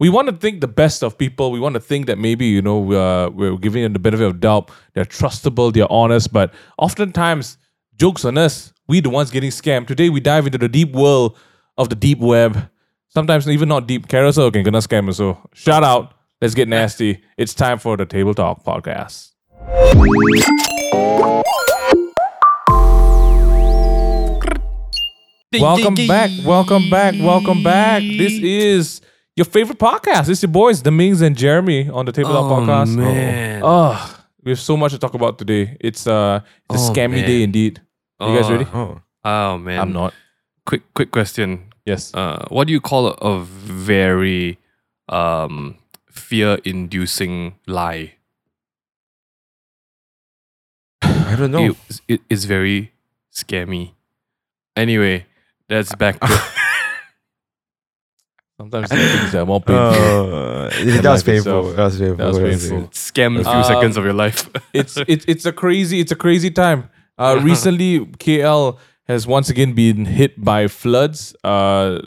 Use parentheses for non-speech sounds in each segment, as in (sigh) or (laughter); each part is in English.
we want to think the best of people. We want to think that maybe you know we're we're giving them the benefit of doubt. They're trustable. They're honest. But oftentimes, jokes on us. We the ones getting scammed. Today we dive into the deep world of the deep web. Sometimes even not deep. Carousell can gonna scam us. So shout out. Let's get nasty. It's time for the Table Talk podcast. Welcome back. Welcome back. Welcome back. This is your favorite podcast. It's your boys, the Mings and Jeremy on the Table Talk Oh, podcast. man. Oh, we have so much to talk about today. It's uh it's a Oh, scammy man. day indeed. You guys Oh, ready? Oh, Oh man, I'm not. Quick, quick question. Yes. Uh, what do you call a, a very um fear-inducing lie? (sighs) I don't know. It, it, it's very scammy. Anyway, that's back to (laughs) Sometimes the things that are more painful. Uh, that was painful. itself. That was painful. That was painful. painful. scam a few Um, seconds of your life. (laughs) it's it's it's a crazy it's a crazy time. Uh, (laughs) recently, KL has once again been hit by floods. Uh,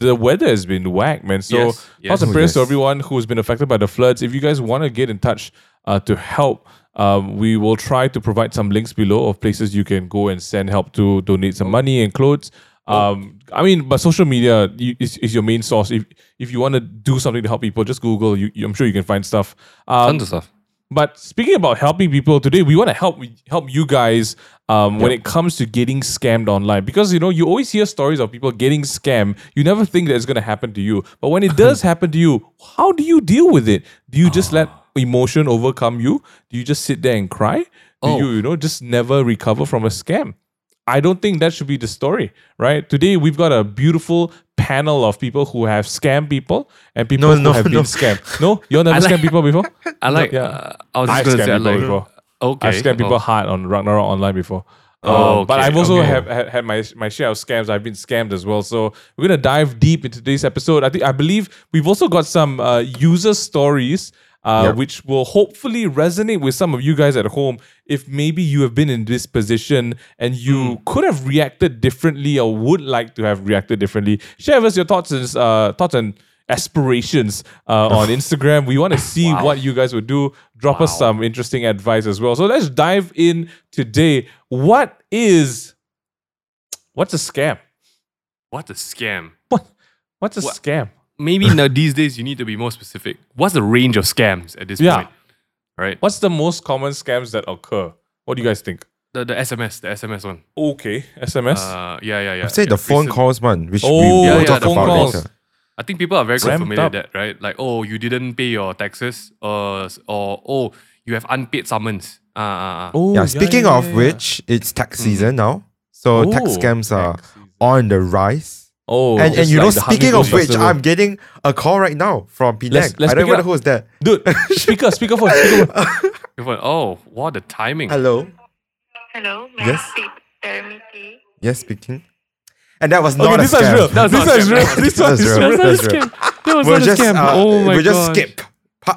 the weather has been whack, man. So Yes, yes. thoughts and Oh, prayers to everyone who's been affected by the floods. If you guys want to get in touch uh, to help, um, we will try to provide some links below of places you can go and send help to donate some money and clothes. Um, I mean, but social media is, is your main source. If if you want to do something to help people, just Google. You, you- I'm sure you can find stuff. Um, Tons of stuff. but speaking about helping people today, we want to help help you guys um, when it comes to getting scammed online because you know you always hear stories of people getting scammed. You never think that it's going to happen to you, but when it (laughs) does happen to you, how do you deal with it? Do you just let emotion overcome you? Do you just sit there and cry? Do Oh. you you know just never recover from a scam? I don't think that should be the story, right? Today we've got a beautiful panel of people who have scammed people and people No, who no, have no. been scammed. No, you never (laughs) like- scammed people before. (laughs) I like. yeah. Uh, I was I just gonna scammed say I people like. before. Okay. I've scammed people oh. hard on Ragnarok online before. Oh, Um, but I've also okay. have, had, had my my share of scams. I've been scammed as well. So we're gonna dive deep into today's episode. I think I believe we've also got some uh, user stories. Uh, Yep. Which will hopefully resonate with some of you guys at home if maybe you have been in this position and you Hmm. could have reacted differently or would like to have reacted differently. Share with us your thoughts and uh, thoughts and aspirations uh, on (laughs) Instagram. We want to see Wow. what you guys would do. Drop us some interesting advice as well. So let's dive in today. What is what's a scam? What a scam. What what's a What- scam? Maybe now these days you need to be more specific. What's the range of scams at this Yeah. point? Right. What's the most common scams that occur? What do you guys think? The the SMS, the SMS one. Okay, SMS. Uh, yeah, yeah, yeah. I'd say Yeah, the phone recent- calls one, which Oh, we Yeah, will yeah, talk the phone about calls. later. I think people are very quite Ramped familiar up. with that, right? Like, oh, you didn't pay your taxes, or or oh, you have unpaid summons. Ah, ah, ah. oh, Yeah, speaking yeah, of yeah, yeah. which, it's tax season now. So tax Oh, scams are tax season. on the rise. Oh, and and you know, like the speaking of which, Festival. I'm getting a call right now from Penang. Let's- let's I don't know who's that. dude, speaker, speaker phone, speaker (laughs) phone. Oh, what the timing? Hello. Hello, may Yes? I speak Jeremy T? Yes, speaking. And that was Okay, not this a one's scam. real. That was This not a one's scam. (laughs) real. That was This not a real. That's not a scam. That was We'll not just a scam. uh, oh my we'll just skip.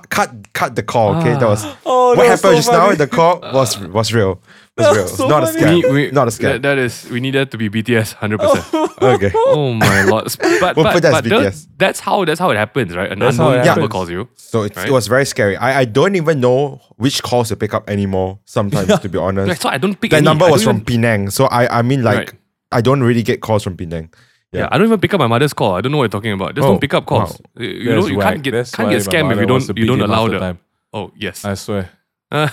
Cut cut the call. Okay, that was Oh, what that was happened so just now. funny. The call (laughs) was was real. Was That real. It's so not a funny. scam. We- we- not a scam. That, that is, we need that to be BTS, hundred percent. (laughs) okay. Oh my lord! But We'll but, that but tho- BTS. that's how that's how it happens, right? An That's how unknown it number happens. calls you. So it's, Right? it was very scary. I, I don't even know which calls to pick up anymore. Sometimes, to be honest, Like, so I don't pick that any. number was from even- Penang. So I I mean like Right. I don't really get calls from Penang. Yeah, I don't even pick up my mother's call. I don't know what you're talking about. Just Oh, don't pick up calls. wow. You, you know, you can't get That's can't get my scammed if you don't you don't allow half the. the time. Oh yes. I swear. Uh,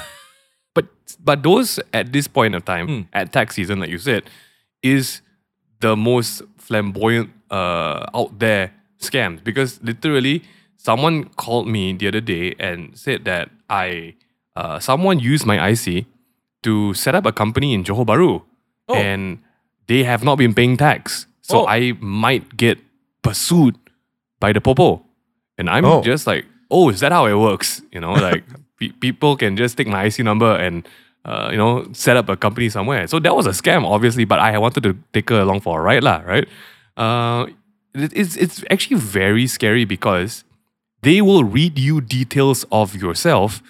But but those at this point of time Hmm. at tax season, like you said, is the most flamboyant uh, out there scams because literally someone called me the other day and said that I uh, someone used my IC to set up a company in Johor Bahru Oh. and they have not been paying tax, so Oh. I might get pursued by the popo, and I'm Oh. just like, oh, is that how it works? You know, like people can just take my IC number and uh, you know set up a company somewhere. So that was a scam, obviously, but I wanted to take her along for a ride, lah, right? Uh, it's it's actually very scary because they will read you details of yourself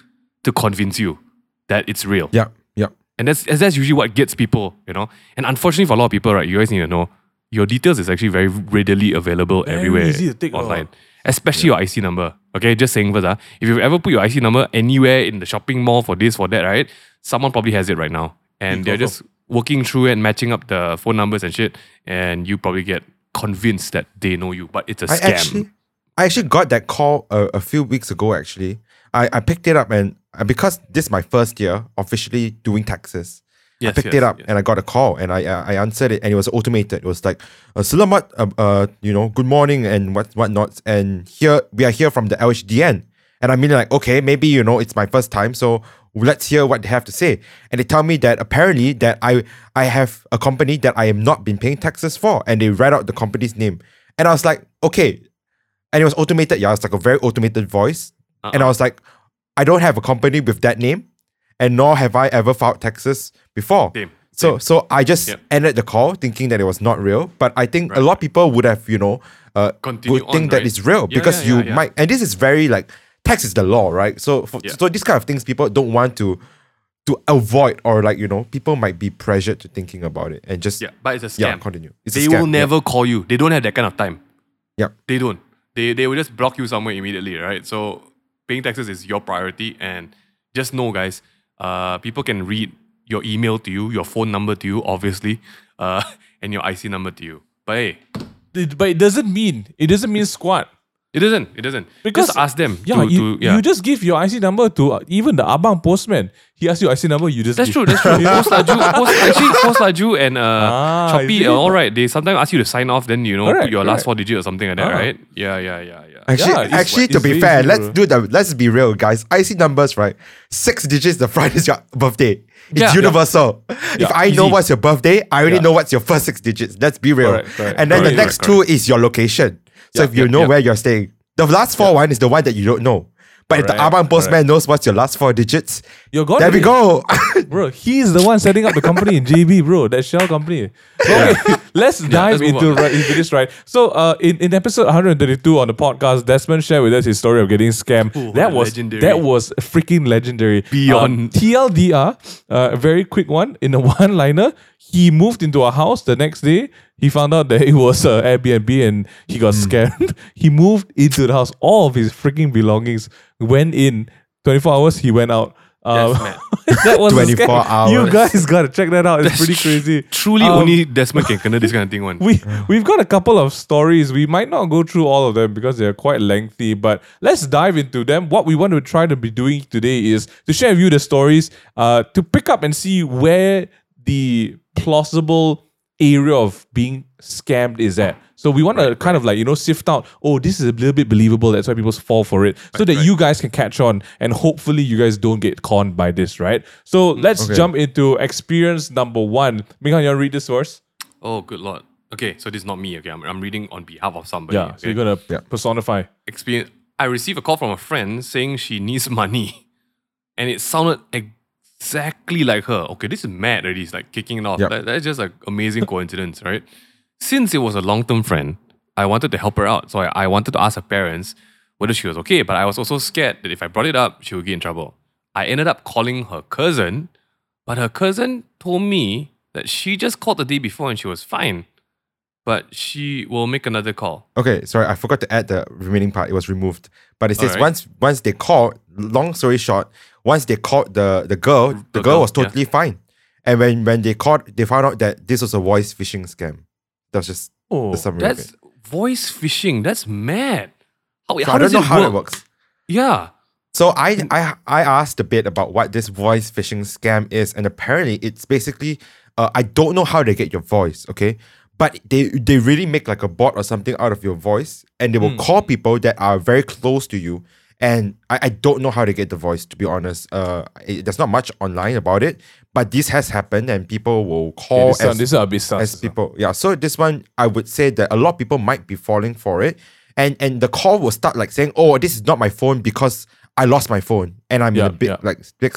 to convince you that it's real. Yeah, yeah. And that's that's usually what gets people, you know. And unfortunately for a lot of people, right, you guys need to know your details is actually very readily available Very everywhere easy to take online. note especially your IC number. Okay, just saying first. Uh, if you've ever put your IC number anywhere in the shopping mall for this, for that, right? Someone probably has it right now. And they're just working through it and matching up the phone numbers and shit. And you probably get convinced that they know you, but it's a I scam. actually, I actually got that call a, a few weeks ago. Actually, I, I picked it up and, and because this is my first year officially doing taxes. Yes, I picked yes, it up yes. and I got a call and I I I answered it and it was automated. It was like, uh, Selamat, uh, uh, you know, good morning and what whatnot. And here we are here from the LHDN. And I'm mean like, okay, maybe you know it's my first time, so let's hear what they have to say. And they tell me that apparently that I I have a company that I am not been paying taxes for, and they write out the company's name. And I was like, okay. And it was automated, yeah, it's like a very automated voice. And I Uh-uh. was like, I don't have a company with that name, and nor have I ever filed taxes before. Same, So so I just Yep. ended the call thinking that it was not real. But I think a lot of people would have, you know, uh, Continue would think on, that right? it's real Yeah, because yeah, you yeah, yeah. might, and this is very like tax is the law, right? So for, so these kind of things people don't want to to avoid or like you know people might be pressured to thinking about it and just Yeah, but it's a scam. yeah continue. It's they will never call you. They don't have that kind of time. Yeah. They don't. They they will just block you somewhere immediately, right? So paying taxes is your priority, and just know, guys, uh, people can read your email to you, your phone number to you, obviously, uh, (laughs) and your IC number to you. But hey, but it doesn't mean it doesn't mean squat. It doesn't. It doesn't. Because just ask them. Yeah, to, you, to, yeah. you just give your IC number to uh, even the abang postman. He asks you IC number, you just That's give. true. That's true. (laughs) Post Laju, Post, actually, Post Laju and uh, Ah, I Shopee see. all right. They sometimes ask you to sign off, then you know Correct, put your last four digits or something like that, Ah. right? Yeah, yeah, yeah, yeah. Actually, Yeah, it's- actually, to be fair, easy, let's do the let's be real, guys. IC numbers, right? Six digits. The front is your birthday. It's Yeah. universal. if Yeah, I know what's your birthday, I already Yeah. know what's your first six digits. Let's be real. Correct, correct, and then the next correct, two is your location. So Yeah, if you yeah, know yeah. where you're staying, the last four one is the one that you don't know. But if the Abang postman knows what's your last four digits, You're gone. there we go. (laughs) Bro, he's the one setting up the company in JB, bro. That shell company. Okay, let's dive let's into, right, into this, right? So, uh, in, in episode 132 on the podcast, Desmond shared with us his story of getting scammed. Ooh, that was legendary. that was freaking legendary. Beyond. Um, TLDR, uh, a very quick one in a (laughs) one-liner. He moved into a house the next day. He found out that it was uh, Airbnb and he got Hmm. scammed. (laughs) he moved into the house. All of his freaking belongings went in. 24 hours, he went out. Um, (laughs) that was 24 scam. You guys gotta check that out. It's pretty crazy. Truly, Um, only Desmond can kena this kind of thing. One. (laughs) we we've got a couple of stories. We might not go through all of them because they're quite lengthy, but let's dive into them. What we want to try to be doing today is to share with you the stories, uh, to pick up and see where the plausible area of being scammed is at. So we want to kind of like you know sift out. Oh, this is a little bit believable. That's why people fall for it, so that you guys can catch on, and hopefully you guys don't get conned by this, right? So mm, let's Okay. jump into experience number one. Minghan, you want to read this source? Oh, good lord. Okay, so this is not me. Okay, I'm, I'm reading on behalf of somebody. Yeah, so you're gonna Yeah. personify. experience. I received a call from a friend saying she needs (laughs) money, and it sounded exactly like her. Okay, this is mad already. It's like kicking it off. Yep. That, that's just an amazing coincidence, (laughs) right? Since it was a long term friend, I wanted to help her out. So I, I wanted to ask her parents whether she was okay, but I was also scared that if I brought it up, she would get in trouble. I ended up calling her cousin, but her cousin told me that she just called the day before and she was fine. But she will make another call. Okay, sorry, I forgot to add the remaining part. It was removed. But it says Alright. once once they called, long story short, once they called the the girl, the, The girl, girl, was totally fine. And when when they called, they found out that this was a voice phishing scam. That was just Oh, the summary. That's voice phishing. That's mad. How, So how I don't does know it how work? it works. Yeah. So I, I I asked a bit about what this voice phishing scam is, and apparently it's basically uh, I don't know how they get your voice, okay, but they they really make like a bot or something out of your voice, and they will call people that are very close to you. And I, I don't know how they get the voice to be honest. Uh, it, there's not much online about it, but this has happened, and people will Yeah, call this, as, one, this is a bit sus. as people. Yeah. So this one, I would say that a lot of people might be falling for it, and and the call will start like saying, "Oh, this is not my phone because I lost my phone and I'm in a big yeah. like big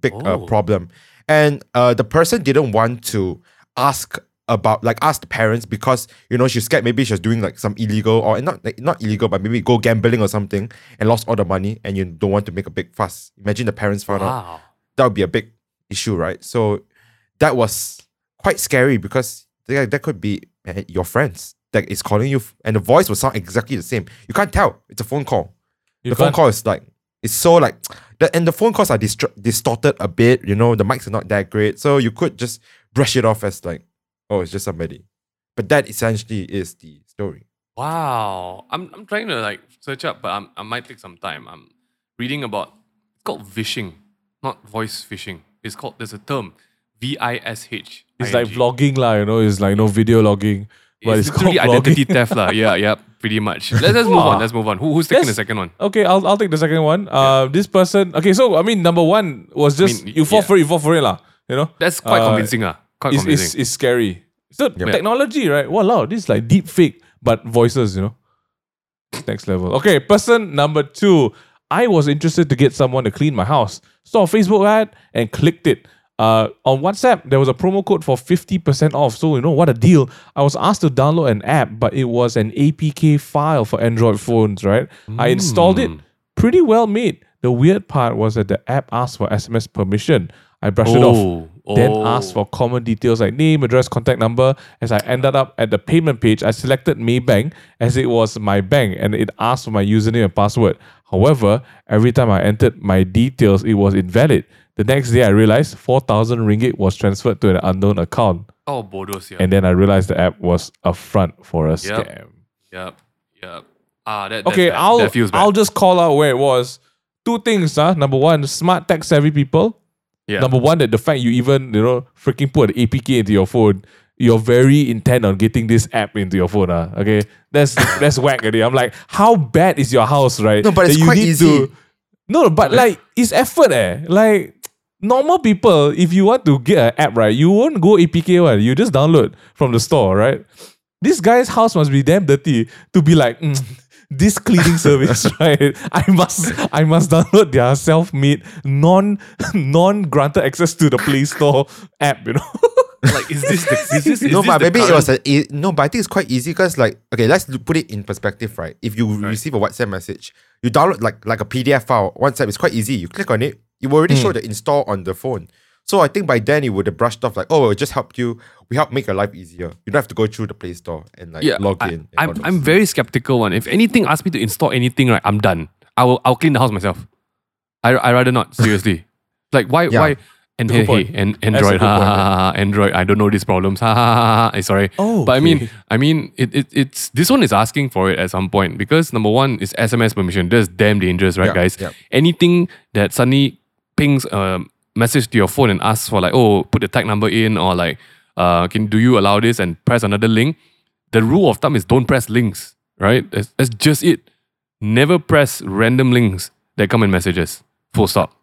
big uh, Oh. problem." And uh, the person didn't want to ask about like ask the parents because you know she's scared maybe she's doing like some illegal or not like, not illegal but maybe go gambling or something and lost all the money and you don't want to make a big fuss. Imagine the parents found out that would be a big issue, right? So that was quite scary because that, that could be eh, your friends that is calling you, and the voice will sound exactly the same. You can't tell. It's a phone call. You the phone call is like it's so like (tsk) the, and the phone calls are distorted a bit. You know, the mics are not that great, so you could just brush it off as like, oh, it's just somebody. But that essentially is the story. Wow. I'm, I'm trying to like search up, but I'm, I might take some time. I'm reading about it's called vishing, not voice phishing. It's called there's a term. V I S H. It's like vlogging, lah, you know, it's like no video logging. But It's, it's, called literally identity vlogging. theft, lah. Yeah, (laughs) yeah, pretty much. Let's, let's move on. Let's move on. Who, who's taking the second one? Okay, I'll, I'll take the second one. Uh, This person, okay, so I mean, number one was just mean, you fall yeah. for it, you fall for it, lah. You know, That's quite Uh, convincing, lah. Quite it's, convincing. it's, it's scary. So Yep. technology, right? Wow, this is like deep fake, but voices, you know, next level. Okay, person number two. I was interested to get someone to clean my house. Saw a Facebook ad and clicked it. Uh, on WhatsApp, there was a promo code for 50% off. So, you know, what a deal. I was asked to download an app, but it was an APK file for Android phones, right? I installed it. Pretty well made. The weird part was that the app asked for SMS permission. I brushed it off Oh, then oh. asked for common details like name, address, contact number. As I ended up at the payment page, I selected Maybank as it was my bank and it asked for my username and password. However, every time I entered my details, it was invalid. The next day, I realized 4,000 ringgit was transferred to an unknown account. Oh, bodos, yeah. And then I realized the app was a front for a Yep. scam. Yep, yep. Ah, that, Okay, that's bad. I'll that. I'll just call out where it was. Two things, huh? Number one, smart tech savvy people. Yeah. Number one, that the fact you even you know freaking put an APK into your phone, you're very intent on getting this app into your phone. Uh, okay, that's (laughs) that's whack. Already. I'm like, how bad is your house, right? No, but it's you quite need easy. To, no, but like it's effort, eh. Like normal people, if you want to get an app, right, you won't go APK one. You just download from the store, right? This guy's house must be damn dirty to be like. "Mm, this cleaning service, (laughs) right? I must, I must download their self-made, non, (laughs) non-granted access to the Play Store app. You know, (laughs) like, is this the, is this, is no, this but maybe it current- was a no, but I think it's quite easy because like okay, let's put it in perspective, right? If you receive a WhatsApp message, you download like like a PDF file. WhatsApp is quite easy. You click on it, it will already Hmm. show the install on the phone. So I think by then it would have brushed off like, oh, it just helped you. We help make your life easier. You don't have to go through the Play Store and like yeah, log I, in. and I'm. I'm very skeptical one. If anything asks me to install anything, right, I'm done. I will I'll clean the house myself. I I rather not, (laughs) seriously. like why Yeah. why and hey, hey, and Android, ha, ha, point, ha, ha, ha, Android, I don't know these problems. Ha, ha, ha, ha. Eh, sorry. Oh, but I mean. I mean, it, it it's this one is asking for it at some point because number one is SMS permission. That's damn dangerous, right, Yeah, guys? yeah. Anything that suddenly pings a message to your phone and ask for like, oh, put the tag number in or like, uh, can do you allow this and press another link? The rule of thumb is don't press links, right? That's, that's just it. Never press random links that come in messages. Full stop.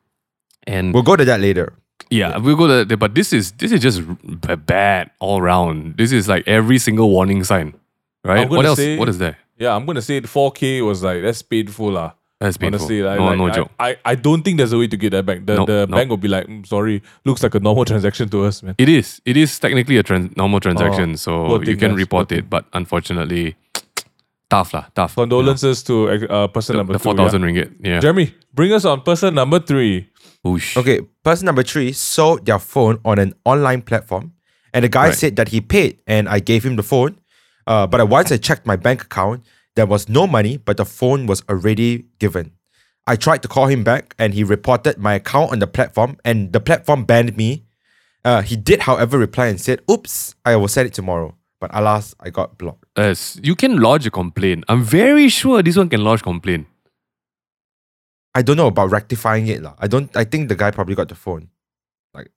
And We'll go to that later. yeah, we'll go to that. But this is this is just r- bad all around. This is like every single warning sign, right? What else? say- what is there? yeah, I'm gonna say 4K was like that's painful, lah. That's painful. Honestly, like, no, like, no I, joke. I, I don't think there's a way to get that back. The Nope, the nope. bank will be like, "Mm, sorry, looks like a normal (laughs) transaction to us, man. It is. It is technically a trans- normal transaction, so poor you can guys, report it. But unfortunately, (tsk) tough lah, tough. you know. Condolences to uh, person The, number the two. four yeah. ringgit. Yeah. Jeremy, bring us on person number three. Oosh. Okay, person number three sold their phone on an online platform, and the guy Right. said that he paid, and I gave him the phone. Uh, but once I checked my bank account, there was no money, but the phone was already given. I tried to call him back, and he reported my account on the platform, and the platform banned me. Uh, he did, however, reply and said, "Oops, I will send it tomorrow." But alas, I got blocked. Yes, you can lodge a complaint. I'm very sure this one can lodge complaint. I don't know about rectifying it. I don't. I think the guy probably got the phone, like,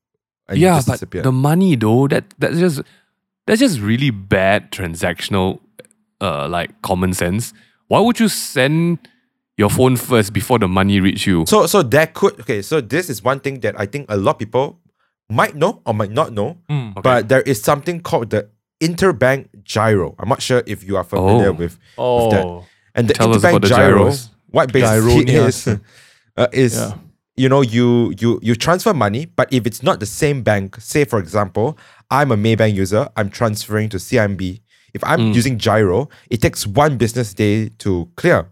and yeah, just but disappeared. the money though, that that's just that's just really bad transactional uh like common sense. Why would you send your phone first before the money reach you? So so that could okay. So this is one thing that I think a lot of people might know or might not know. Hmm. But there is something called the interbank GIRO. I'm not sure if you are familiar Oh. with, with Oh, that. And the Tell interbank the GIRO, GIROs. what basically Gyronia. (laughs) is (laughs) uh, is Yeah. you know you you you transfer money, but if it's not the same bank, say for example, I'm a Maybank user, I'm transferring to CIMB. If I'm using GIRO, it takes one business day to clear.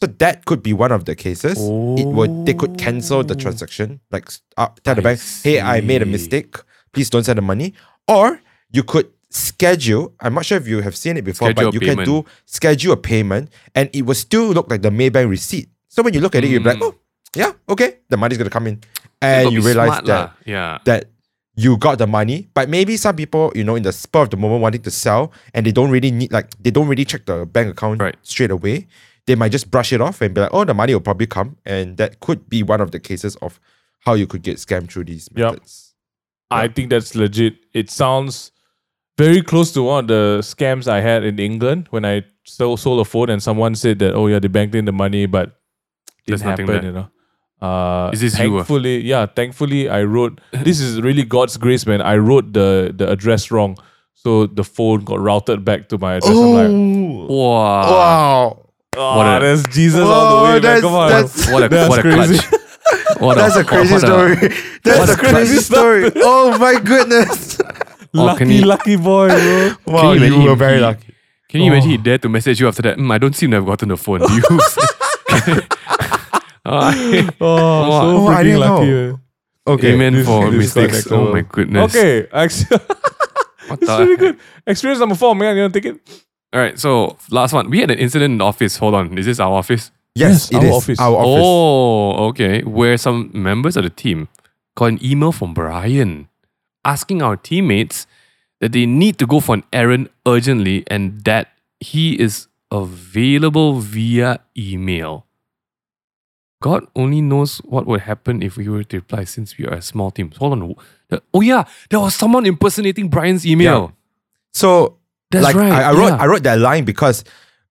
So that could be one of the cases. It would they could cancel the transaction, like uh, tell the I bank, "Hey, I made a mistake. Please don't send the money." Or you could schedule. I'm not sure if you have seen it before, Schedule but you a can do schedule a payment, and it will still look like the Maybank receipt. So when you look at it, you're like, Mm. oh, yeah, okay, the money's gonna come in, and you realize smart that lah. yeah. that you got the money, but maybe some people, you know, in the spur of the moment wanting to sell and they don't really need like they don't really check the bank account Right. straight away. They might just brush it off and be like, oh, the money will probably come. And that could be one of the cases of how you could get scammed through these Yep. methods. I think that's legit. It sounds very close to one of the scams I had in England when I sold, sold a phone and someone said that, oh yeah, they banked in the money, but There's didn't nothing happen, there. you know. Uh, Is this you, ah? thankfully, yeah, thankfully I wrote this is really God's grace, man. I wrote the the address wrong. So the phone got routed back to my address. I'm like, Wow. wow. oh, What a- that's Jesus all the way, man. that's- Come on. that's- What a That's what a crazy. clutch. What That's a crazy what a- story. (laughs) That's a a crazy story. oh my goodness. (laughs) Oh, lucky, lucky boy, bro. (laughs) Wow, you you, were very lucky. Can you imagine he Oh. dared to message you after that? "Hmm, I don't seem to have gotten the phone. Do you? Ah, (laughs) Oh, so Oh, I didn't lucky. know. Okay. Amen this- for this mistakes. Oh level. my goodness. Okay, actually, (laughs) it's really heck? good. Experience number four, man. You gonna take it? All right. So last one. We had an incident in the office. Hold on. Is this our office? Yes, Yes, it our is. office. Our office. Oh, okay. Where some members of the team got an email from Brian asking our teammates that they need to go for an errand urgently and that he is available via email. God only knows what would happen if we were to reply since we are a small team. Hold on. Oh yeah, there was someone impersonating Brian's email. Yeah. So That's like right. I, I wrote yeah. I wrote that line because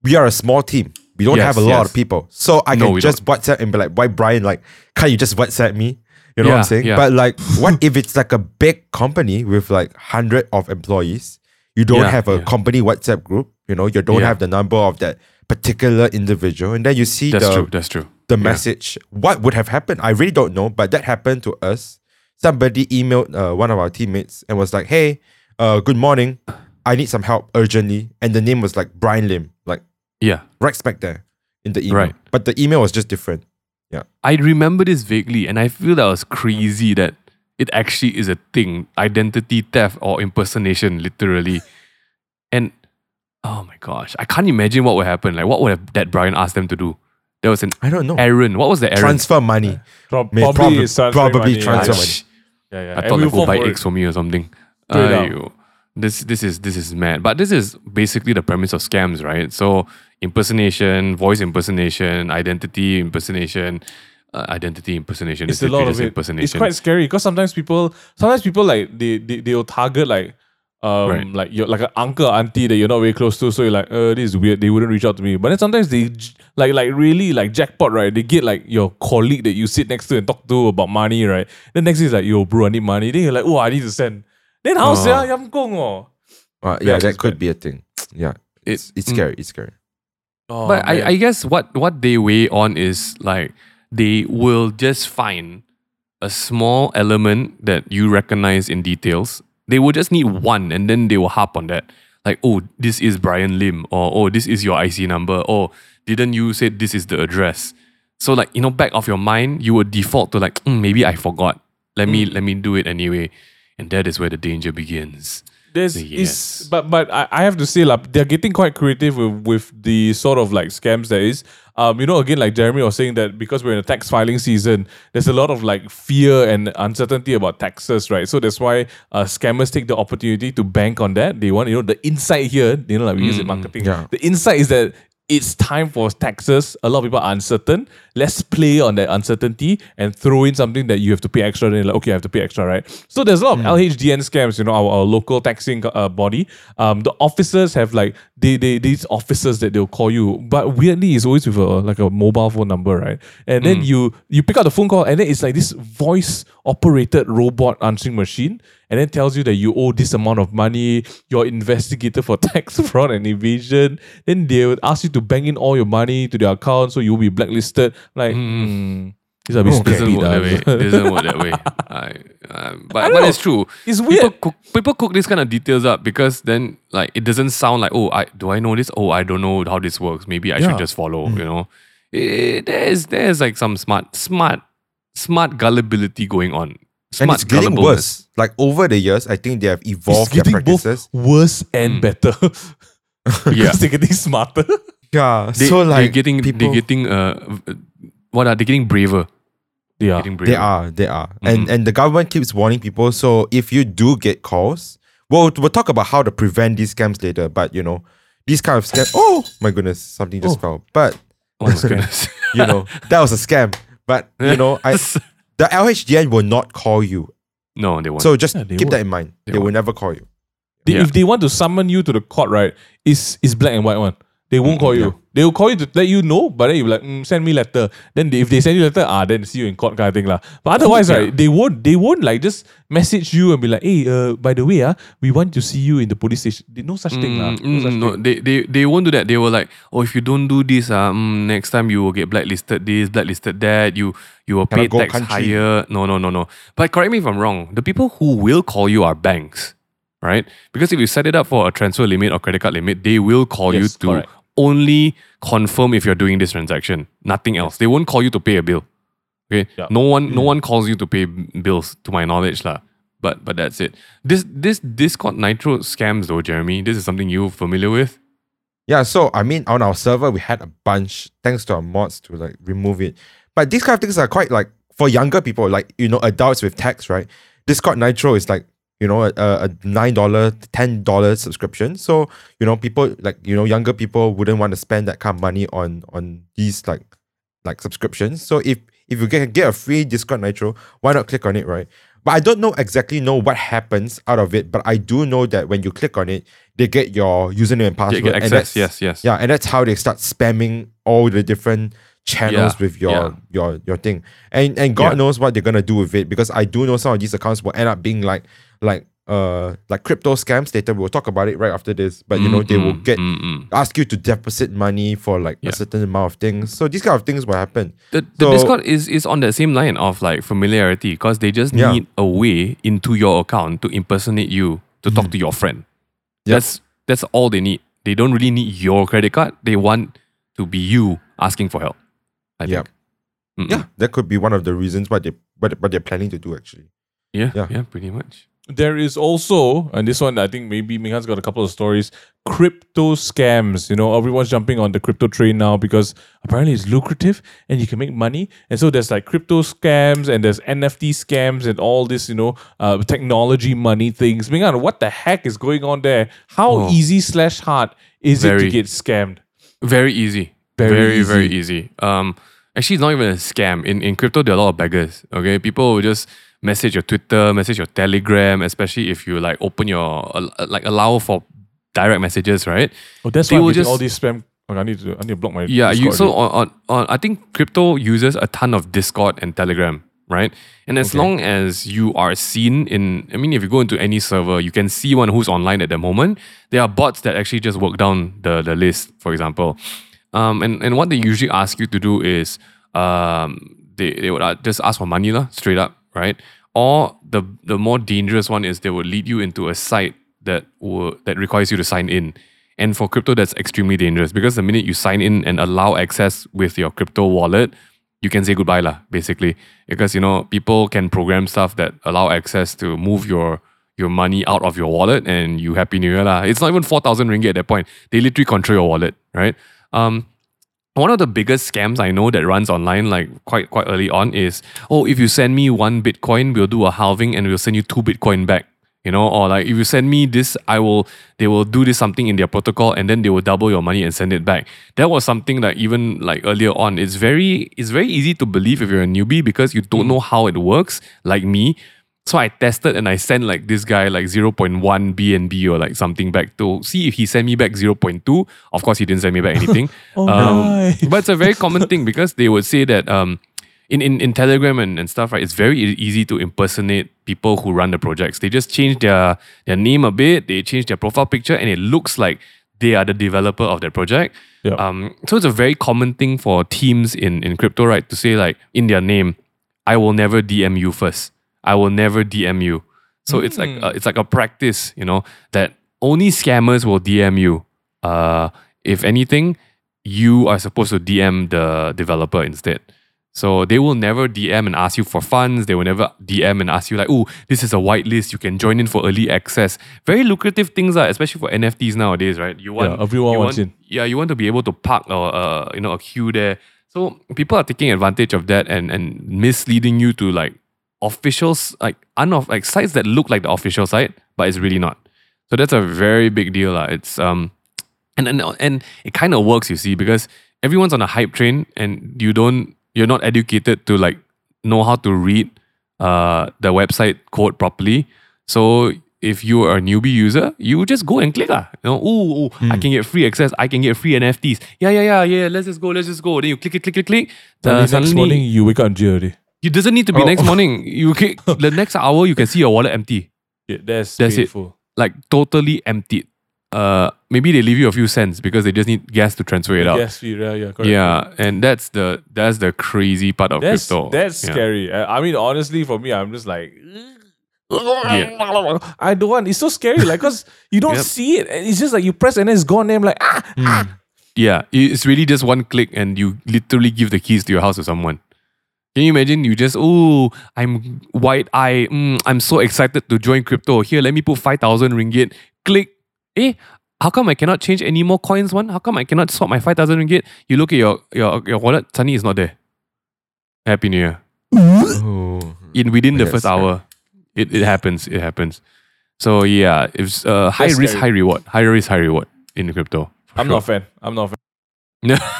we are a small team. We don't Yes, have a lot of people. So I can just WhatsApp and be like, why Brian, like, can't you just WhatsApp me? You know what I'm saying? yeah. But like, (laughs) what if it's like a big company with like hundred of employees? You don't Yeah, have a yeah. company WhatsApp group, you know, you don't Yeah. have the number of that particular individual. And then you see That's the true. That's true. the Yeah. message. What would have happened? I really don't know, but that happened to us. Somebody emailed uh, one of our teammates and was like, "Hey, uh, good morning. I need some help urgently." And the name was like Brian Lim, like Yeah. right back there in the email. Right. But the email was just different. Yeah. I remember this vaguely, and I feel that was crazy that it actually is a thing identity theft or impersonation, literally. And oh my gosh, I can't imagine what would happen. Like, what would have that Brian asked them to do? There was an I don't know. Aaron. What was the errand? Transfer money. Pro- May- probably prob- it's transferring probably money, transfer yeah. money. Yeah, yeah. I And thought we'll like go buy for eggs for me or something. Straight This this is this is mad. But this is basically the premise of scams, right? So impersonation, voice impersonation, identity impersonation, uh, identity impersonation. It's a literally lot of it. impersonation. It's quite scary because sometimes people, sometimes people like they they they'll target like. Um, Right. like you're like an uncle or auntie that you're not very close to, so you're like, uh, this is weird. They wouldn't reach out to me. But then sometimes they like like really like jackpot, right? They get like your colleague that you sit next to and talk to about money, right? Then next is like, yo, bro, I need money. Then you're like, oh, I need to send. Then how's Oh. yeah, yam gong oh. Uh, yeah, Yeah, that could bad. be a thing. (tsk) Yeah, it's it's mm. scary. It's scary. Oh, but man. I, I guess what what they weigh on is like they will just find a small element that you recognize in details. They will just need one and then they will harp on that. Like, oh, this is Brian Lim, or oh, this is your IC number, or didn't you say this is the address? So like, you know, back of your mind, you would default to like, "Hmm, maybe I forgot. Let me let me do it anyway. And that is where the danger begins. There's Yes. is but but I, I have to say like they're getting quite creative with, with the sort of like scams there is. Um, you know, again, like Jeremy was saying that because we're in a tax filing season, there's a lot of like fear and uncertainty about taxes, right? So that's why uh, scammers take the opportunity to bank on that. They want, you know, the insight here, you know, like we use in marketing. yeah. The insight is that it's time for taxes. A lot of people are uncertain. Let's play on that uncertainty and throw in something that you have to pay extra. Then, like, okay, I have to pay extra, right? So there's a lot of LHDN scams. You know, our, our local taxing uh, body. Um, the officers have like they they these officers that they'll call you, but weirdly, it's always with a like a mobile phone number, right? And then you you pick up the phone call, and then it's like this voice operated robot answering machine, and then tells you that you owe this amount of money. You're investigated for (laughs) tax fraud and evasion. Then they would ask you to bank in all your money to their account, so you'll be blacklisted. Like, hmm, these are a bit Okay. doesn't stupid. work that way. Doesn't work that way. (laughs) I, but don't but know. it's true. It's People weird. cook, people cook this kind of details up because then like it doesn't sound like oh I do I know this oh I don't know how this works maybe I Yeah. should just follow you know Eh, there's there's like some smart smart smart gullibility going on and Smart it's getting worse. Like over the years, I think they have It's evolved their getting both practices. worse and Mm. better. (laughs) because Yeah. they're getting smarter. Yeah, They, so like they're getting people, they're getting uh what are they getting braver? Yeah. Getting braver. they are, they are, and Mhm. and the government keeps warning people. So if you do get calls, well, we'll talk about how to prevent these scams later. But you know, these kind of scams. Oh my goodness, something just Oh. fell. But Oh my (laughs) goodness. you know, that was a scam. But you know, I, (laughs) the LHDN will not call you. no, they won't. So just Yeah, keep that won't. in mind. They They, will never call you. They- Yeah. If they want to summon you to the court, right, it's, it's black and white one. They won't Mm, call you. They will call you to let you know, but then you be like, mm, send me letter. Then they, if they send you letter, ah, then see you in court kind of thing lah. But otherwise, Yeah. right, they won't. They won't like just message you and be like, hey, uh, by the way, ah, we want to see you in the police station. They, no such thing lah. Mm, No such mm, no, thing. they, they they won't do that. They were like, oh, if you don't do this, uh, mm, next time you will get blacklisted this, blacklisted that. You you will pay tax country. higher. No, no, no, no. But correct me if I'm wrong. The people who will call you are banks, right? Because if you set it up for a transfer limit or credit card limit, they will call you to correct. Only confirm if you're doing this transaction. Nothing else. They won't call you to pay a bill. Okay. Yeah. No one no hmm. one calls you to pay bills, to my knowledge, lah. But but that's it. This this Discord Nitro scams though, Jeremy. This is something you're familiar with. Yeah, so I mean, on our server, we had a bunch, thanks to our mods, to like remove it. But these kind of things are quite like for younger people, like you know, adults with tax, right? Discord Nitro is like you know a, a nine dollar, ten dollar subscription. So you know, people like you know younger people wouldn't want to spend that kind of money on on these like like subscriptions. So if if you get get a free Discord Nitro, why not click on it, right? But I don't know exactly know what happens out of it. But I do know that when you click on it, they get your username and password. get and access. that's- Yes, yes. yeah, and that's how they start spamming all the different channels Yeah, with your yeah. your your thing. And and God Yeah. knows what they're gonna do with it because I do know some of these accounts will end up being like like uh like crypto scams later. We'll talk about it right after this. But you know, they will Mm, get mm, mm. ask you to deposit money for like Yeah. a certain amount of things. So these kind of things will happen. The, the So- Discord is, is on the same line of like familiarity because they just Yeah. need a way into your account to impersonate you to talk to your friend. Yep. That's that's all they need. They don't really need your credit card. They want to be you asking for help. I Yep. think. Mm-mm. Yeah, that could be one of the reasons why they what, what they're planning to do actually. Yeah, Yeah. yeah, pretty much. There is also, and this one I think maybe Minghan's got a couple of stories, crypto scams. You know, everyone's jumping on the crypto train now because apparently it's lucrative and you can make money. And so there's like crypto scams and there's NFT scams and all this, you know, uh, technology money things. Minghan, what the heck is going on there? How Oh. easy slash hard is it to get scammed? Very easy. Very Very, very, easy. easy. Um, actually, it's not even a scam. In in crypto, there are a lot of beggars. Okay, people will just message your Twitter, message your Telegram, especially if you like open your uh, like allow for direct messages, right? Oh, that's They why will just- all these spam. Okay, I need to I need to block my Yeah, you so on, on, on I think crypto uses a ton of Discord and Telegram, right? And as Okay. long as you are seen in I mean if you go into any server, you can see one who's online at the moment. There are bots that actually just work down the, the list, for example. Um, and, and what they usually ask you to do is um, they, they would uh, just ask for money, lah, straight up, right? Or the the more dangerous one is they would lead you into a site that will, that requires you to sign in. And for crypto, that's extremely dangerous because the minute you sign in and allow access with your crypto wallet, you can say goodbye, lah, basically. Because you know, people can program stuff that allow access to move your your money out of your wallet and you happy new year. lah. It's not even 4,000 ringgit at that point. They literally control your wallet, right? Um, one of the biggest scams I know that runs online, like quite quite early on, is oh, if you send me one Bitcoin, we'll do a halving and we'll send you two Bitcoin back. You know, or like if you send me this, I will they will do this something in their protocol and then they will double your money and send it back. That was something that even like earlier on, it's very it's very easy to believe if you're a newbie because you don't hmm. know how it works, like me. So I tested and I sent like this guy like 0.1 BNB or like something back to see if he sent me back 0.2. Of course, he didn't send me back anything. (laughs) Oh, Um, (laughs) but it's a very common thing because they would say that um, in, in, in Telegram and, and stuff, right, it's very easy to impersonate people who run the projects. They just change their, their name a bit, they change their profile picture, and it looks like they are the developer of that project. Yeah. Um, so it's a very common thing for teams in, in crypto, right, to say like in their name, I will never DM you first. I will never DM you. So it's like Mm. uh, it's like a practice, you know, that only scammers will DM you. Uh, if anything, you are supposed to DM the developer instead. So they will never DM and ask you for funds. They will never DM and ask you like, oh, this is a whitelist. You can join in for early access. Very lucrative things, uh, especially for NFTs nowadays, right? You want Yeah, everyone you wants want, in. Yeah, you want to be able to park or uh, you know a queue there. So people are taking advantage of that and and misleading you to like officials like unoff like sites that look like the official site, but it's really not. So that's a very big deal. Uh. It's um (tsk) and and, and it kind of works, you see, because everyone's on a hype train and you don't you're not educated to like know how to read uh the website code properly. So if you are a newbie user, you just go and click. Uh, you know, ooh, ooh, I can get free access, I can get free NFTs. Yeah, yeah, yeah, yeah, let's just go, let's just go. Then you click, click, click, click, click. Uh, the next morning you wake up in jail already. It doesn't need to be Oh. next morning. You click, (laughs) the next hour you can see your wallet empty Yeah, that's That's it. painful. like totally emptied. Uh, maybe they leave you a few cents because they just need gas to transfer it out. Yes, yeah, yeah, correct. Yeah, and that's the that's the crazy part of That's crypto. that's Yeah. scary. I mean, honestly, for me, I'm just like, I don't want. It's so scary, like, cause you don't Yep. see it. And It's just like you press and then it's gone. And I'm like, ah, ah. Yeah, it's really just one click and you literally give the keys to your house to someone. Can you imagine? You just, oh, I'm white eye. Mm, I'm so excited to join crypto. Here, let me put 5,000 ringgit. Click. Eh, how come I cannot change any more coins one? How come I cannot swap my 5,000 ringgit? You look at your, your, your wallet, suddenly it's not there. Happy New Year. Oh. In within the Yes, first hour, it, it happens. It happens. So yeah, it's uh, high That's risk, scary. high reward. High risk, high reward in crypto. I'm sure. not a fan. I'm not a fan. (laughs)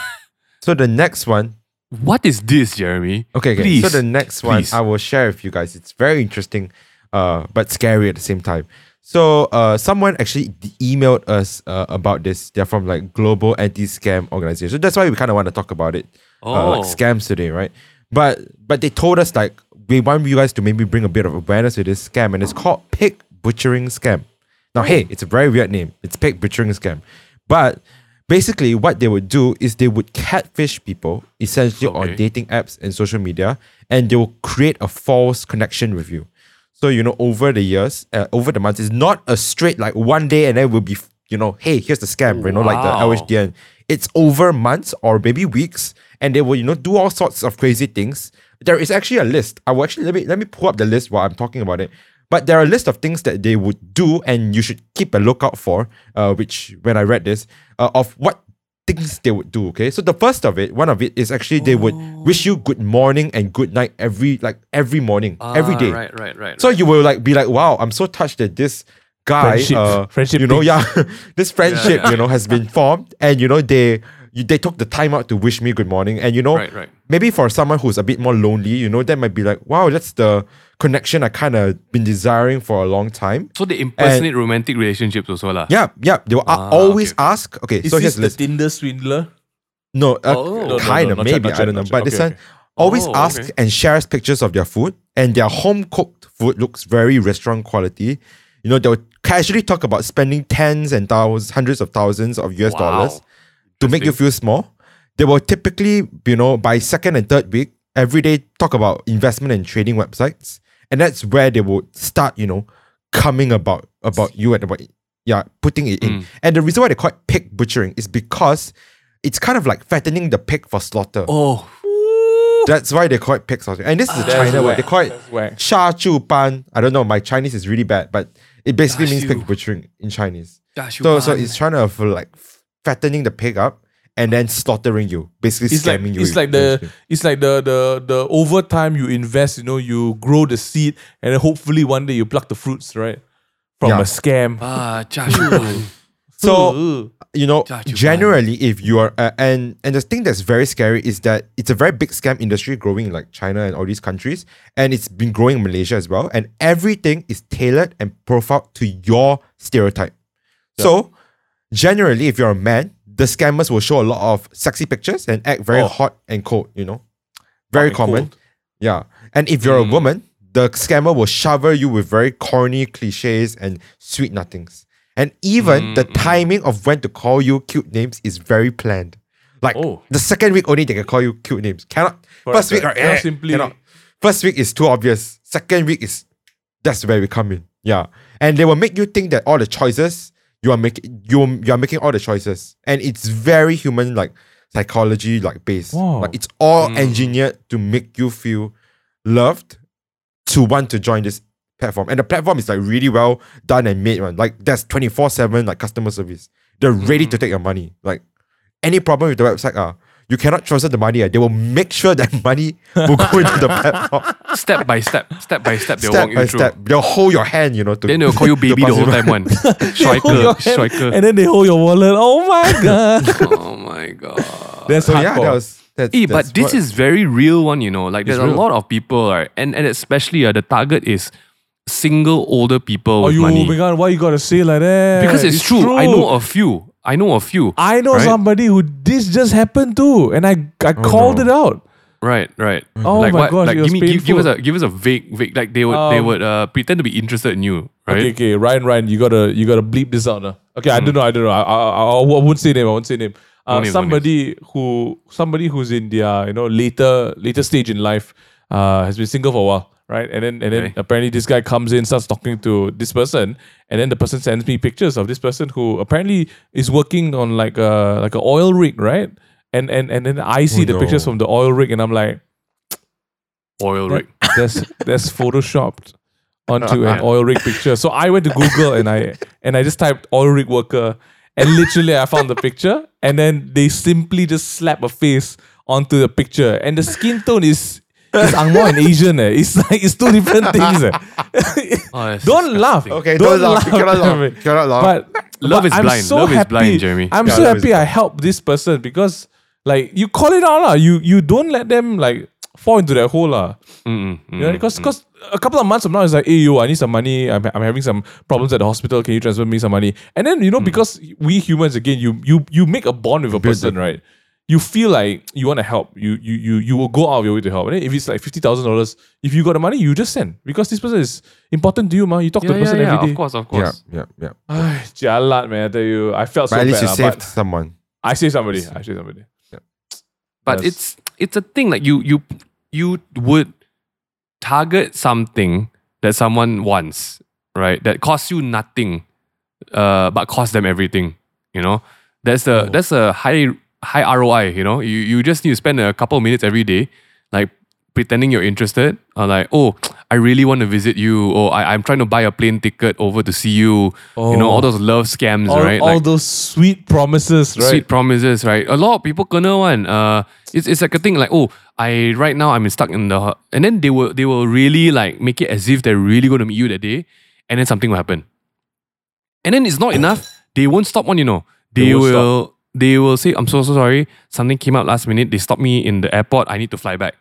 So the next one, what is this, Jeremy? okay, okay. Please. So the next one Please. I will share with you guys. It's very interesting, uh, but scary at the same time. So uh, someone actually emailed us uh, about this. They're from like global anti-scam organization. So that's why we kind of want to talk about it. Uh, like Oh. scams today, right? But but they told us like we want you guys to maybe bring a bit of awareness to this scam, and it's called pig butchering scam. Now, hey, it's a very weird name. It's pig butchering scam, but basically what they would do is they would catfish people essentially on dating apps and social media, and they will create a false connection with you. So you know, over the years, uh, over the months, it's not a straight like one day and then will be you know, hey, here's the scam. You know, like the Wow. LHDN. It's over months or maybe weeks, and they will you know do all sorts of crazy things. There is actually a list. I will actually let me let me pull up the list while I'm talking about it. But there are a list of things that they would do, and you should keep a lookout for. Uh, which when I read this, uh, of what things they would do. Okay, so the first of it, one of it is actually they would wish you good morning and good night every like every morning, every Ah, day. Right, right, right. So you will like be like, wow, I'm so touched that this guy, Friendship- uh, friendship you know, thing. yeah, (laughs) this friendship, you know, has been formed, and you know they. You, they took the time out to wish me good morning, and you know, Right, right. maybe for someone who's a bit more lonely, you know, that might be like, wow, that's the connection I kind of been desiring for a long time. so they impersonate romantic relationships also lah. Yeah, yeah, they will Ah, always okay, ask. Okay, Is so this here's the the list. Tinder swindler? No, uh, Oh. No, no, kind no, of maybe yet, not I don't yet, know. not But yet. this Okay, one okay. always Oh, asks okay. and shares pictures of their food, and their home cooked food looks very restaurant quality. You know, they'll casually talk about spending tens and thousands, hundreds of thousands of US Wow. dollars to make you feel small. They will typically, you know, by second and third week, every day talk about investment and trading websites, and that's where they will start, you know, coming about about you and about yeah, putting it in. Mm. And the reason why they call it pig butchering is because it's kind of like fattening the pig for slaughter. Oh, That's why they call it pig slaughter. And this is a China word. They call it sha chu pan. I don't know. My Chinese is really bad, but it basically means you- pig butchering in Chinese. So, so it's trying to like fattening the pig up and then slaughtering you, basically It's like scamming you. it's like the it's like the the the over time you invest, you know, you grow the seed, and then hopefully one day you pluck the fruits, right? From Yeah. a scam. ah, Josh. (laughs) So you know, generally, if you are, uh, and and the thing that's very scary is that it's a very big scam industry growing in like China and all these countries, and it's been growing in Malaysia as well. And everything is tailored and profiled to your stereotype. So, generally, if you're a man, the scammers will show a lot of sexy pictures and act very Oh. hot and cold. You know, very common. cold. Yeah, and if you're a Mm. woman, the scammer will shower you with very corny cliches and sweet nothings. And even the Mm, mm. timing of when to call you cute names is very planned. Like Oh. the second week only they can call you cute names. Cannot. Correct, First week, Cannot eh, simply- cannot. First week is too obvious. Second week is that's where we come in. Yeah, and they will make you think that all the choices you are making you you are making all the choices, and it's very human like psychology like based. Wow. Like it's all Mm. engineered to make you feel loved to want to join this platform. And the platform is like really well done and made one. Like there's 24-7 like customer service. They're ready to take your money. Like any problem with the website, uh, you cannot transfer the money. Uh, they will make sure that (laughs) money will go into the platform. Step by step, step by step, they'll step walk by you through. step. They'll hold your hand, you know. To, Then they'll call you (laughs) baby the whole time. One (laughs) They hold your striker, striker. And then they hold your wallet. Oh my god. oh my god. That's So yeah, that was that's, Eh, that's but this is very real one, you know. Like there's a lot of people, right? And and especially uh, the target is single older people Oh, with you, money. Megan, why you gotta say like that? because it's, true. I know a few. I know a few. I know right? somebody who this just happened to, and I I called no. it out. Right, right. Oh like my what? gosh, like give was me, give, give us a give us a vague, vague. Like they would they Um, would uh, pretend to be interested in you, right? Okay, okay, Ryan, Ryan, you gotta you gotta bleep this out now. Okay, I Hmm. don't know, I don't know. I, I, I, I won't say name. I won't say name. Uh, no somebody who somebody who's in their you know later later stage in life uh, has been single for a while, right? And then and then Okay. apparently this guy comes in, starts talking to this person, and then the person sends me pictures of this person who apparently is working on like a like a oil rig, right? And and and then I see oh, the no. pictures from the oil rig, and I'm like, Oil that- rig. (laughs) that's that's photoshopped onto an (laughs) oil rig picture. So I went to Google and I and I just typed oil rig worker and literally I found the picture and then they simply just slap a face onto the picture and the skin tone is is Angmo and Asian. Eh. It's like it's two different (laughs) things. Eh. Oh, that's (laughs) don't laugh. Okay, don't laugh. You cannot laugh. You cannot laugh. But Love but is I'm blind. So Love is blind, Jeremy. I'm Yeah, so happy I helped this person because like you call it out lah. You you don't let them like fall into that hole lah. Yeah, because because a couple of months from now, it's like, hey, yo, I need some money. I'm, I'm having some problems at the hospital. Can you transfer me some money? And then you know, because we humans again, you you you make a bond with a person, the- right? You feel like you want to help. You you you you will go out of your way to help. And if it's like fifty thousand dollars, if you got the money, you just send because this person is important to you, ma. You talk to yeah, the yeah, person yeah, every day. of course, of yeah, course. yeah, yeah. Ay, jalat, man. I tell you, I felt so But at least bad. you lah, saved but someone. I saved somebody. I saved somebody. Yeah. But Yes. it's it's a thing like you you you would target something that someone wants, right? That costs you nothing, uh, but costs them everything. You know, that's a that's a high high ROI. You know, you you just need to spend a couple of minutes every day, like pretending you're interested, or like, oh, I really want to visit you, or I, I'm trying to buy a plane ticket over to see you. You know, Oh. all those love scams, All, right? all Like- those sweet promises, right? sweet promises, right? A lot of people kena one. Uh, it's, it's like a thing like, oh, I right now I'm stuck in the, and then they will they will really like make it as if they're really going to meet you that day, and then something will happen. And then it's not enough. They won't stop one, you know. They, They won't will they will say, I'm so so sorry. Something came out last minute. They stopped me in the airport. I need to fly back.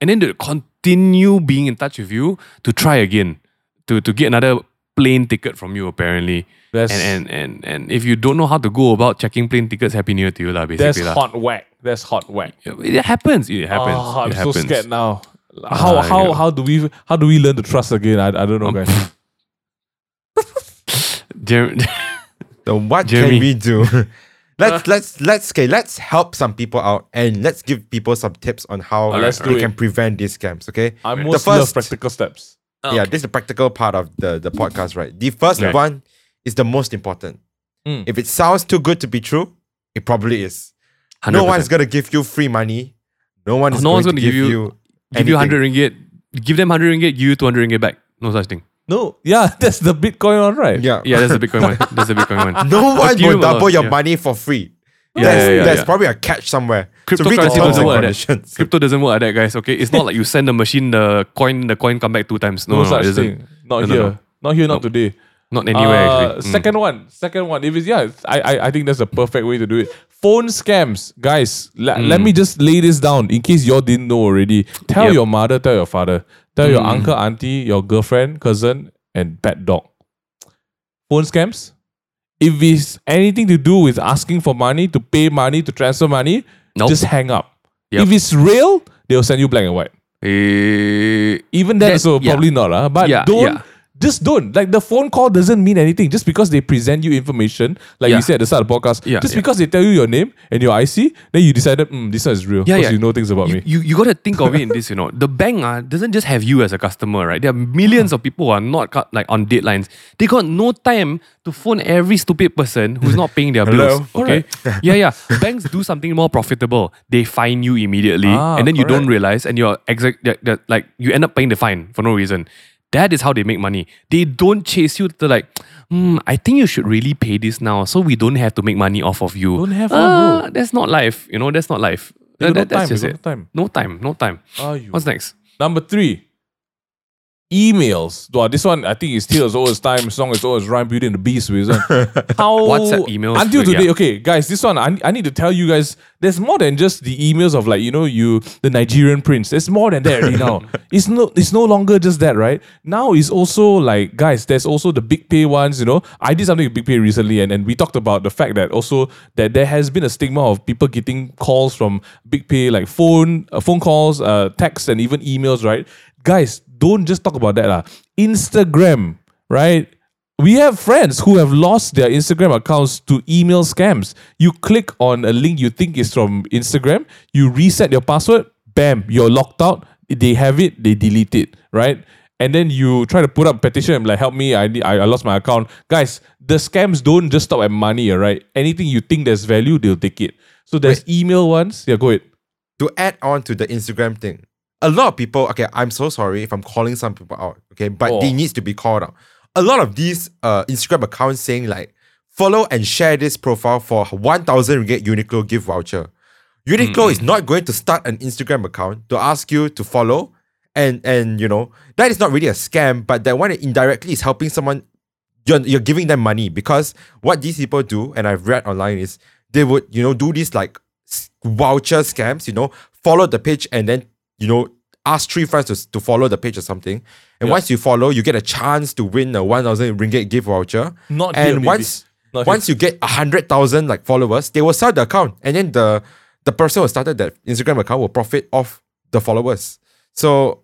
And then they continue being in touch with you to try again, to to get another plane ticket from you apparently. That's, And, and and and if you don't know how to go about checking plane tickets, happy new year to you lah. that's Basically lah. hot whack. That's hot whack. It happens. It happens. Oh, I'm it so scared now. How Ah, how yeah. how do we how do we learn to trust again? I, I don't know, Um, guys. (laughs) Jer- So what Jeremy. can we do? (laughs) let's let's let's okay, let's help some people out and let's give people some tips on how Uh, let's they do it. can prevent these scams. Okay. I the most love first- practical steps. Yeah, this is the practical part of the, the podcast, right? The first Right. one is the most important. Mm. If it sounds too good to be true, it probably is. 100%. No one's gonna give you free money. No one is No going one's gonna give, give you- you give you 100 ringgit. Give them 100 ringgit, give you 200 ringgit back. No such thing. No, yeah, (laughs) that's the Bitcoin one, right? Yeah. Yeah, that's the Bitcoin one. (laughs) That's the Bitcoin one. No one Ethereum will double alone, your yeah. money for free. Yeah, there's yeah, yeah, there's yeah. probably a catch somewhere. so read the Cryptocurrency terms doesn't and work like that. conditions. Crypto doesn't work like that, guys. Okay, it's not like you send the machine the coin, the coin come back two times. No, No, no, it such doesn't. thing. Not No, no, here. no. Not here, not Nope. today. Not anywhere Uh, actually. Mm. Second one, second one. If it's yeah, I, I I think that's a perfect way to do it. Phone scams, guys. le- Let me just lay this down in case y'all didn't know already. Tell Mm. Yep. your mother, tell your father, tell your Mm. uncle, auntie, your girlfriend, cousin, and pet dog. Phone scams. If it's anything to do with asking for money, to pay money, to transfer money, Nope. just hang up. Yep. If it's real, they'll send you black and white. Eh, Even that, That- so yeah. probably not, uh, but Yeah, don't yeah. Just don't. Like the phone call doesn't mean anything. Just because they present you information, like Yeah. you said at the start of the podcast, Yeah, just yeah. because they tell you your name and your IC, then you decided, mm, this one is real. Yeah, because you know things about you, me. You, you got to think of it in this, you know. The bank uh, doesn't just have you as a customer, right? There are millions of people who are not cut, like on deadlines. They got no time to phone every stupid person who's not paying their bills. Okay. (laughs) yeah, yeah. Banks do something more profitable. They fine you immediately, Ah, and then you don't realize, and you're exact like you end up paying the fine for no reason. That is how they make money. They don't chase you to like, hmm, I think you should really pay this now, so we don't have to make money off of you. Don't have one, Ah. That's not life. You know, that's not life. They That- no that- that's time, just it. no time. No time, no time. You. What's next? Number three, emails. Wow, this one I think is still as old as time, Song long as old as Ryan Beauty and the Beast. With this. (laughs) How WhatsApp emails, until yeah. today? Okay, guys, this one I, I need to tell you guys. There's more than just the emails of like you know you the Nigerian prince. There's more than that you know. (laughs) It's no it's no longer just that, right? Now it's also like guys. There's also the BigPay ones. You know, I did something with BigPay recently, and and we talked about the fact that also that there has been a stigma of people getting calls from BigPay like phone uh, phone calls, uh, texts, and even emails, right? Guys, don't just talk about that. lah. Instagram, right? We have friends who have lost their Instagram accounts to email scams. You click on a link you think is from Instagram, you reset your password, bam, you're locked out. They have it, they delete it, right? And then you try to put up a petition and like, help me, I, need, I lost my account. Guys, the scams don't just stop at money, right? Anything you think there's value, they'll take it. So there's email ones. Yeah, go ahead. to add on to the Instagram thing, a lot of people, okay, I'm so sorry if I'm calling some people out, okay, but Oh. they needs to be called out. A lot of these uh, Instagram accounts saying like, follow and share this profile for 1000 ringgit Uniqlo gift voucher. Uniqlo is not going to start an Instagram account to ask you to follow and and you know that is not really a scam but that one indirectly is helping someone you're, you're giving them money because what these people do and i've read online is they would you know do these like voucher scams you know follow the page and then you know ask three friends to, to follow the page or something and Yeah. once you follow you get a chance to win a 1000 ringgit gift voucher Not here, and baby. once Not here. once you get 100000 like followers they will sell the account and then the the person who started that instagram account will profit off the followers so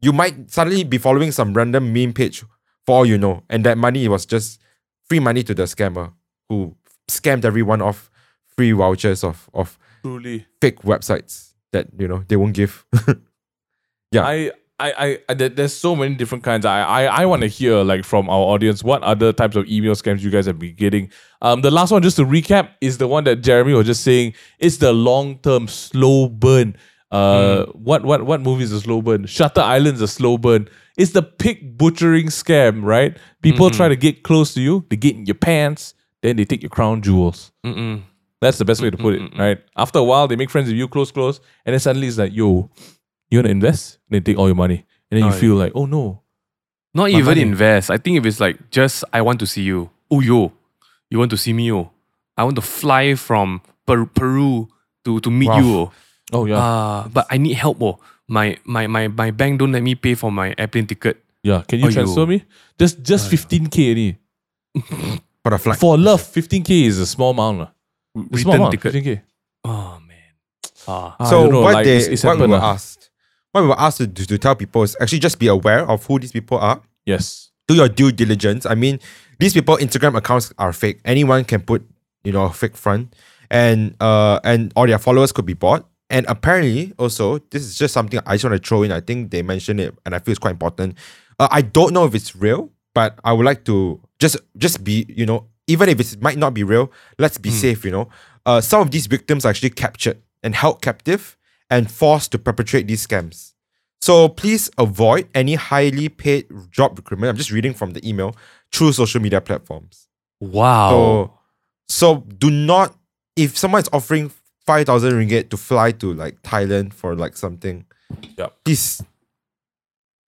you might suddenly be following some random meme page for all you know. And that money was just free money to the scammer who scammed everyone off free vouchers of, of Truly. fake websites that, you know, they won't give. (laughs) Yeah. I, I, I, there's so many different kinds. I, I, I want to hear like from our audience what other types of email scams you guys have been getting. Um, the last one, just to recap, is the one that Jeremy was just saying. It's the long term slow burn. Uh, what, what, what movie is a slow burn? Shutter Island's a slow burn. It's the pig butchering scam, right? People try to get close to you, they get in your pants, then they take your crown jewels. Mm-mm. That's the best way to put it, right? After a while, they make friends with you, close, close, and then suddenly it's like, yo, you wanna invest? They take all your money, and then you Oh, feel like, oh no, Not My even money. invest. I think if it's like just I want to see you. Oh yo, you want to see me? Oh, I want to fly from per- Peru to to meet Wow. you. Oh. oh yeah, Ah, but I need help. Oh, my my my my bank don't let me pay for my airplane ticket. yeah. Can you Aiyo. transfer me? Just just fifteen k any (laughs) for a flight. for love. Fifteen k is a small amount, lah. A small Return amount. ticket. Fifteen k. Oh man. Ah. I so don't know, what like, they it's- it's what we happened, were lah. asked, what we were asked to, to, to tell people is actually just be aware of who these people are. Yes. Do your due diligence. I mean, these people Instagram accounts are fake. Anyone can put, you know, a fake front, and uh, and all their followers could be bought. And apparently, also, this is just something I just want to throw in. I think they mentioned it, and I feel it's quite important. Uh, I don't know if it's real, but I would like to just just be, you know, even if it might not be real, let's be safe. You know, uh, some of these victims are actually captured and held captive and forced to perpetrate these scams. So please avoid any highly paid job recruitment. I'm just reading from the email through social media platforms. Wow. So, so do not if someone is offering five thousand ringgit to fly to like Thailand for like something. Yup. Please,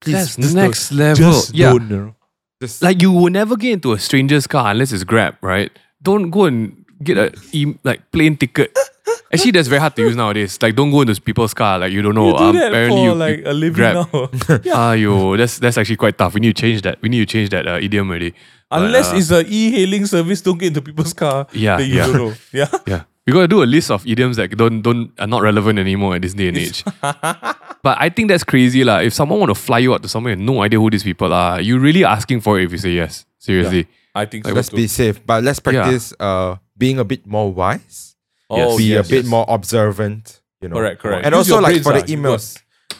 please, That's next level. Yeah. don't. You know. just- Like you will never get into a stranger's car unless it's Grab, right? Don't go and get a e- like plane ticket. (laughs) Actually, that's very hard to use nowadays. Like, don't go into people's car. Like, you don't know. you do um, that apparently for you, like you a living Grab. now. (laughs) (laughs) Ayo, that's that's actually quite tough. We need to change that. We need to change that uh, idiom already. But, Unless uh, it's a e-hailing service, don't get into people's car. Yeah, that you yeah. don't know. Yeah. yeah, we gotta do a list of idioms that don't don't are not relevant anymore at this day and age. but (laughs) But I think that's crazy, lah. If someone want to fly you out to somewhere and no idea who these people are, you're really asking for it if you say yes. Seriously. I think Like, so. Let's too. be safe, but let's practice uh being a bit more wise. Oh, be yes, a bit yes. more observant. You know. Correct, correct. And Use also your like brains for the lah. You emails,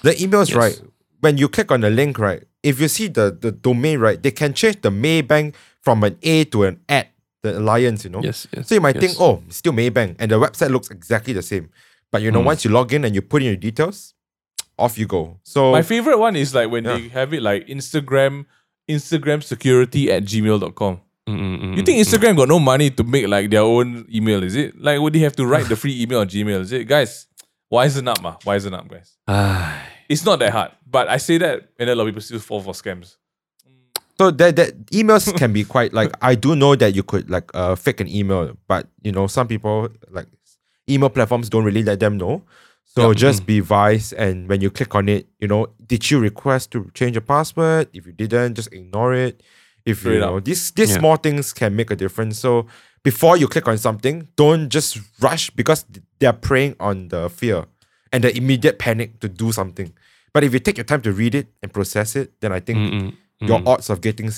the emails, Yes. right? When you click on the link, right? If you see the the domain, right, they can change the Maybank from an A to an at the alliance. You know. Yes, yes. So you might think, oh, still Maybank, and the website looks exactly the same. But you know, Mm. once you log in and you put in your details, (tsk) off you go. So My favorite one is like when Yeah. they have it like Instagram, Instagram security at gmail.com. Mm, mm, mm, You think mm, Instagram got no money to make like their own email, is it? Like would they have to write the (laughs) free email on Gmail? Is it? Guys, wisen up, ma. Wisen up, guys. mm. It's not that hard. But I say that and a lot of people still fall for scams. So that that emails can be quite like I do know that you could like uh fake an email, but you know some people like email platforms don't really let them know. So Yeah. just be wise and when you click on it, you know, did you request to change your password? If you didn't, just ignore it. If you Straight know these these Yeah. small things can make a difference. So before you click on something, don't just rush because they're preying on the fear and the immediate panic to do something. But if you take your time to read it and process it, then I think mm, mm, your mm. odds of getting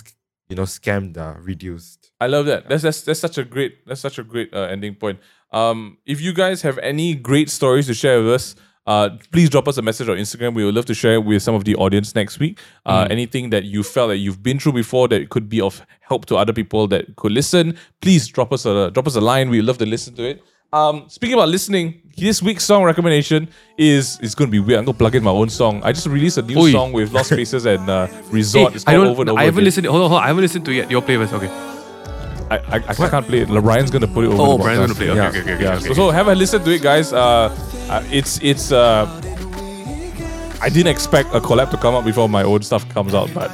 you know scammed are reduced I love that. That's that's that's such a great that's such a great uh, ending point. Um, if you guys have any great stories to share with us, uh, please drop us a message on Instagram. We would love to share it with some of the audience next week. Uh, Anything that you felt that you've been through before that could be of help to other people that could listen, please drop us a drop us a line. We'd love to listen to it. Um, speaking about listening, this week's song recommendation is is going to be weird. I'm going to plug in my own song. I just released a new Oi. song with Lost Spaces and uh, Hey, (laughs) Resort. it's I called don't. over and over I haven't again. listened. Hold on, hold on. I haven't listened to it yet. Your playlist, okay. I, I, I can't play it. Ryan's gonna put it over. Oh, the Brian's gonna play. Okay, Yeah. okay, okay, okay. Yeah. okay. So, so have a listen to it, guys. Uh, uh, it's it's. Uh, I didn't expect a collab to come out before my own stuff comes out, but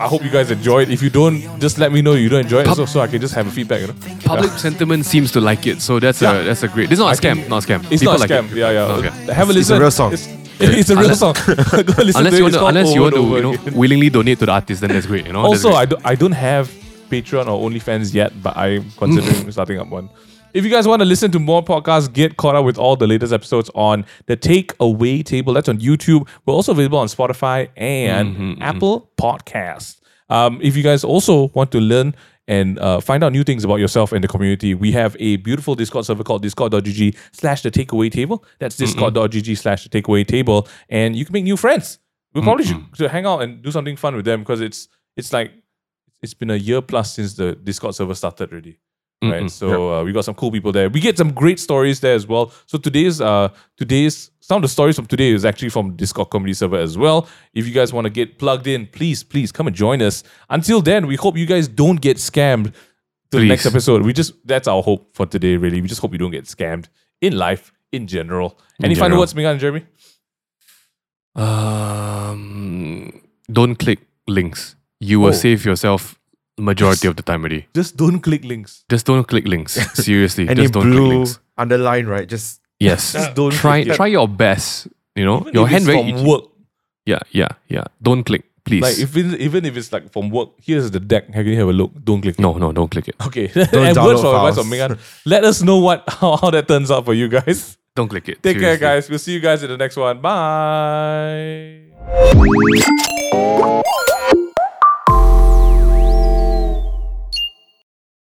I hope you guys enjoy it. If you don't, just let me know you don't enjoy it, Pub- so, so I can just have a feedback. You know, Public sentiment seems to like it, so that's Yeah. a that's a great. This is not a scam. Not a scam. it's People not a like scam. it. Yeah, yeah. Okay. Have a listen. It's a real song. It's, it's a real Unless- song. (laughs) Go listen Unless to you want to, unless you want to, you know, Again. willingly donate to the artist, then that's great. You know. Also, great. I don't, I don't have Patreon or OnlyFans yet, but I'm considering (laughs) starting up one. If you guys want to listen to more podcasts, get caught up with all the latest episodes on the Takeaway Table. That's on YouTube. We're also available on Spotify and Mm-hmm, Apple Podcasts. Um, if you guys also want to learn and uh, find out new things about yourself and the community, we have a beautiful Discord server called discord.gg slash the takeaway table. That's discord.gg slash the takeaway table. And you can make new friends. We probably should, should hang out and do something fun with them because it's it's like it's been a year plus since the Discord server started already. Right. Mm-mm. So uh, we got some cool people there. We get some great stories there as well. So today's uh today's some of the stories from today is actually from Discord community server as well. If you guys want to get plugged in, please, please come and join us. Until then, we hope you guys don't get scammed to the next episode. We just that's our hope for today, really. We just hope you don't get scammed in life in general. Any final words, Minghan and Jeremy? Um, don't click links. You will Oh. save yourself majority of the time already. Just don't click links. Just don't click links. (laughs) Seriously, any just don't click blue links. underline right just Yes, Just don't try click it. try your best. You know, Even your hand very from itchy. work. Yeah, yeah, yeah. Don't click, please. Like if it, even if it's like from work, here's the deck. Can you have a look? Don't click. it. no, no, don't click it. Okay. Don't (laughs) and words download for advice files. from Minghan. Let us know what (laughs) how, how that turns out for you guys. Don't click it. Take care, guys. We'll see you guys in the next one. Bye.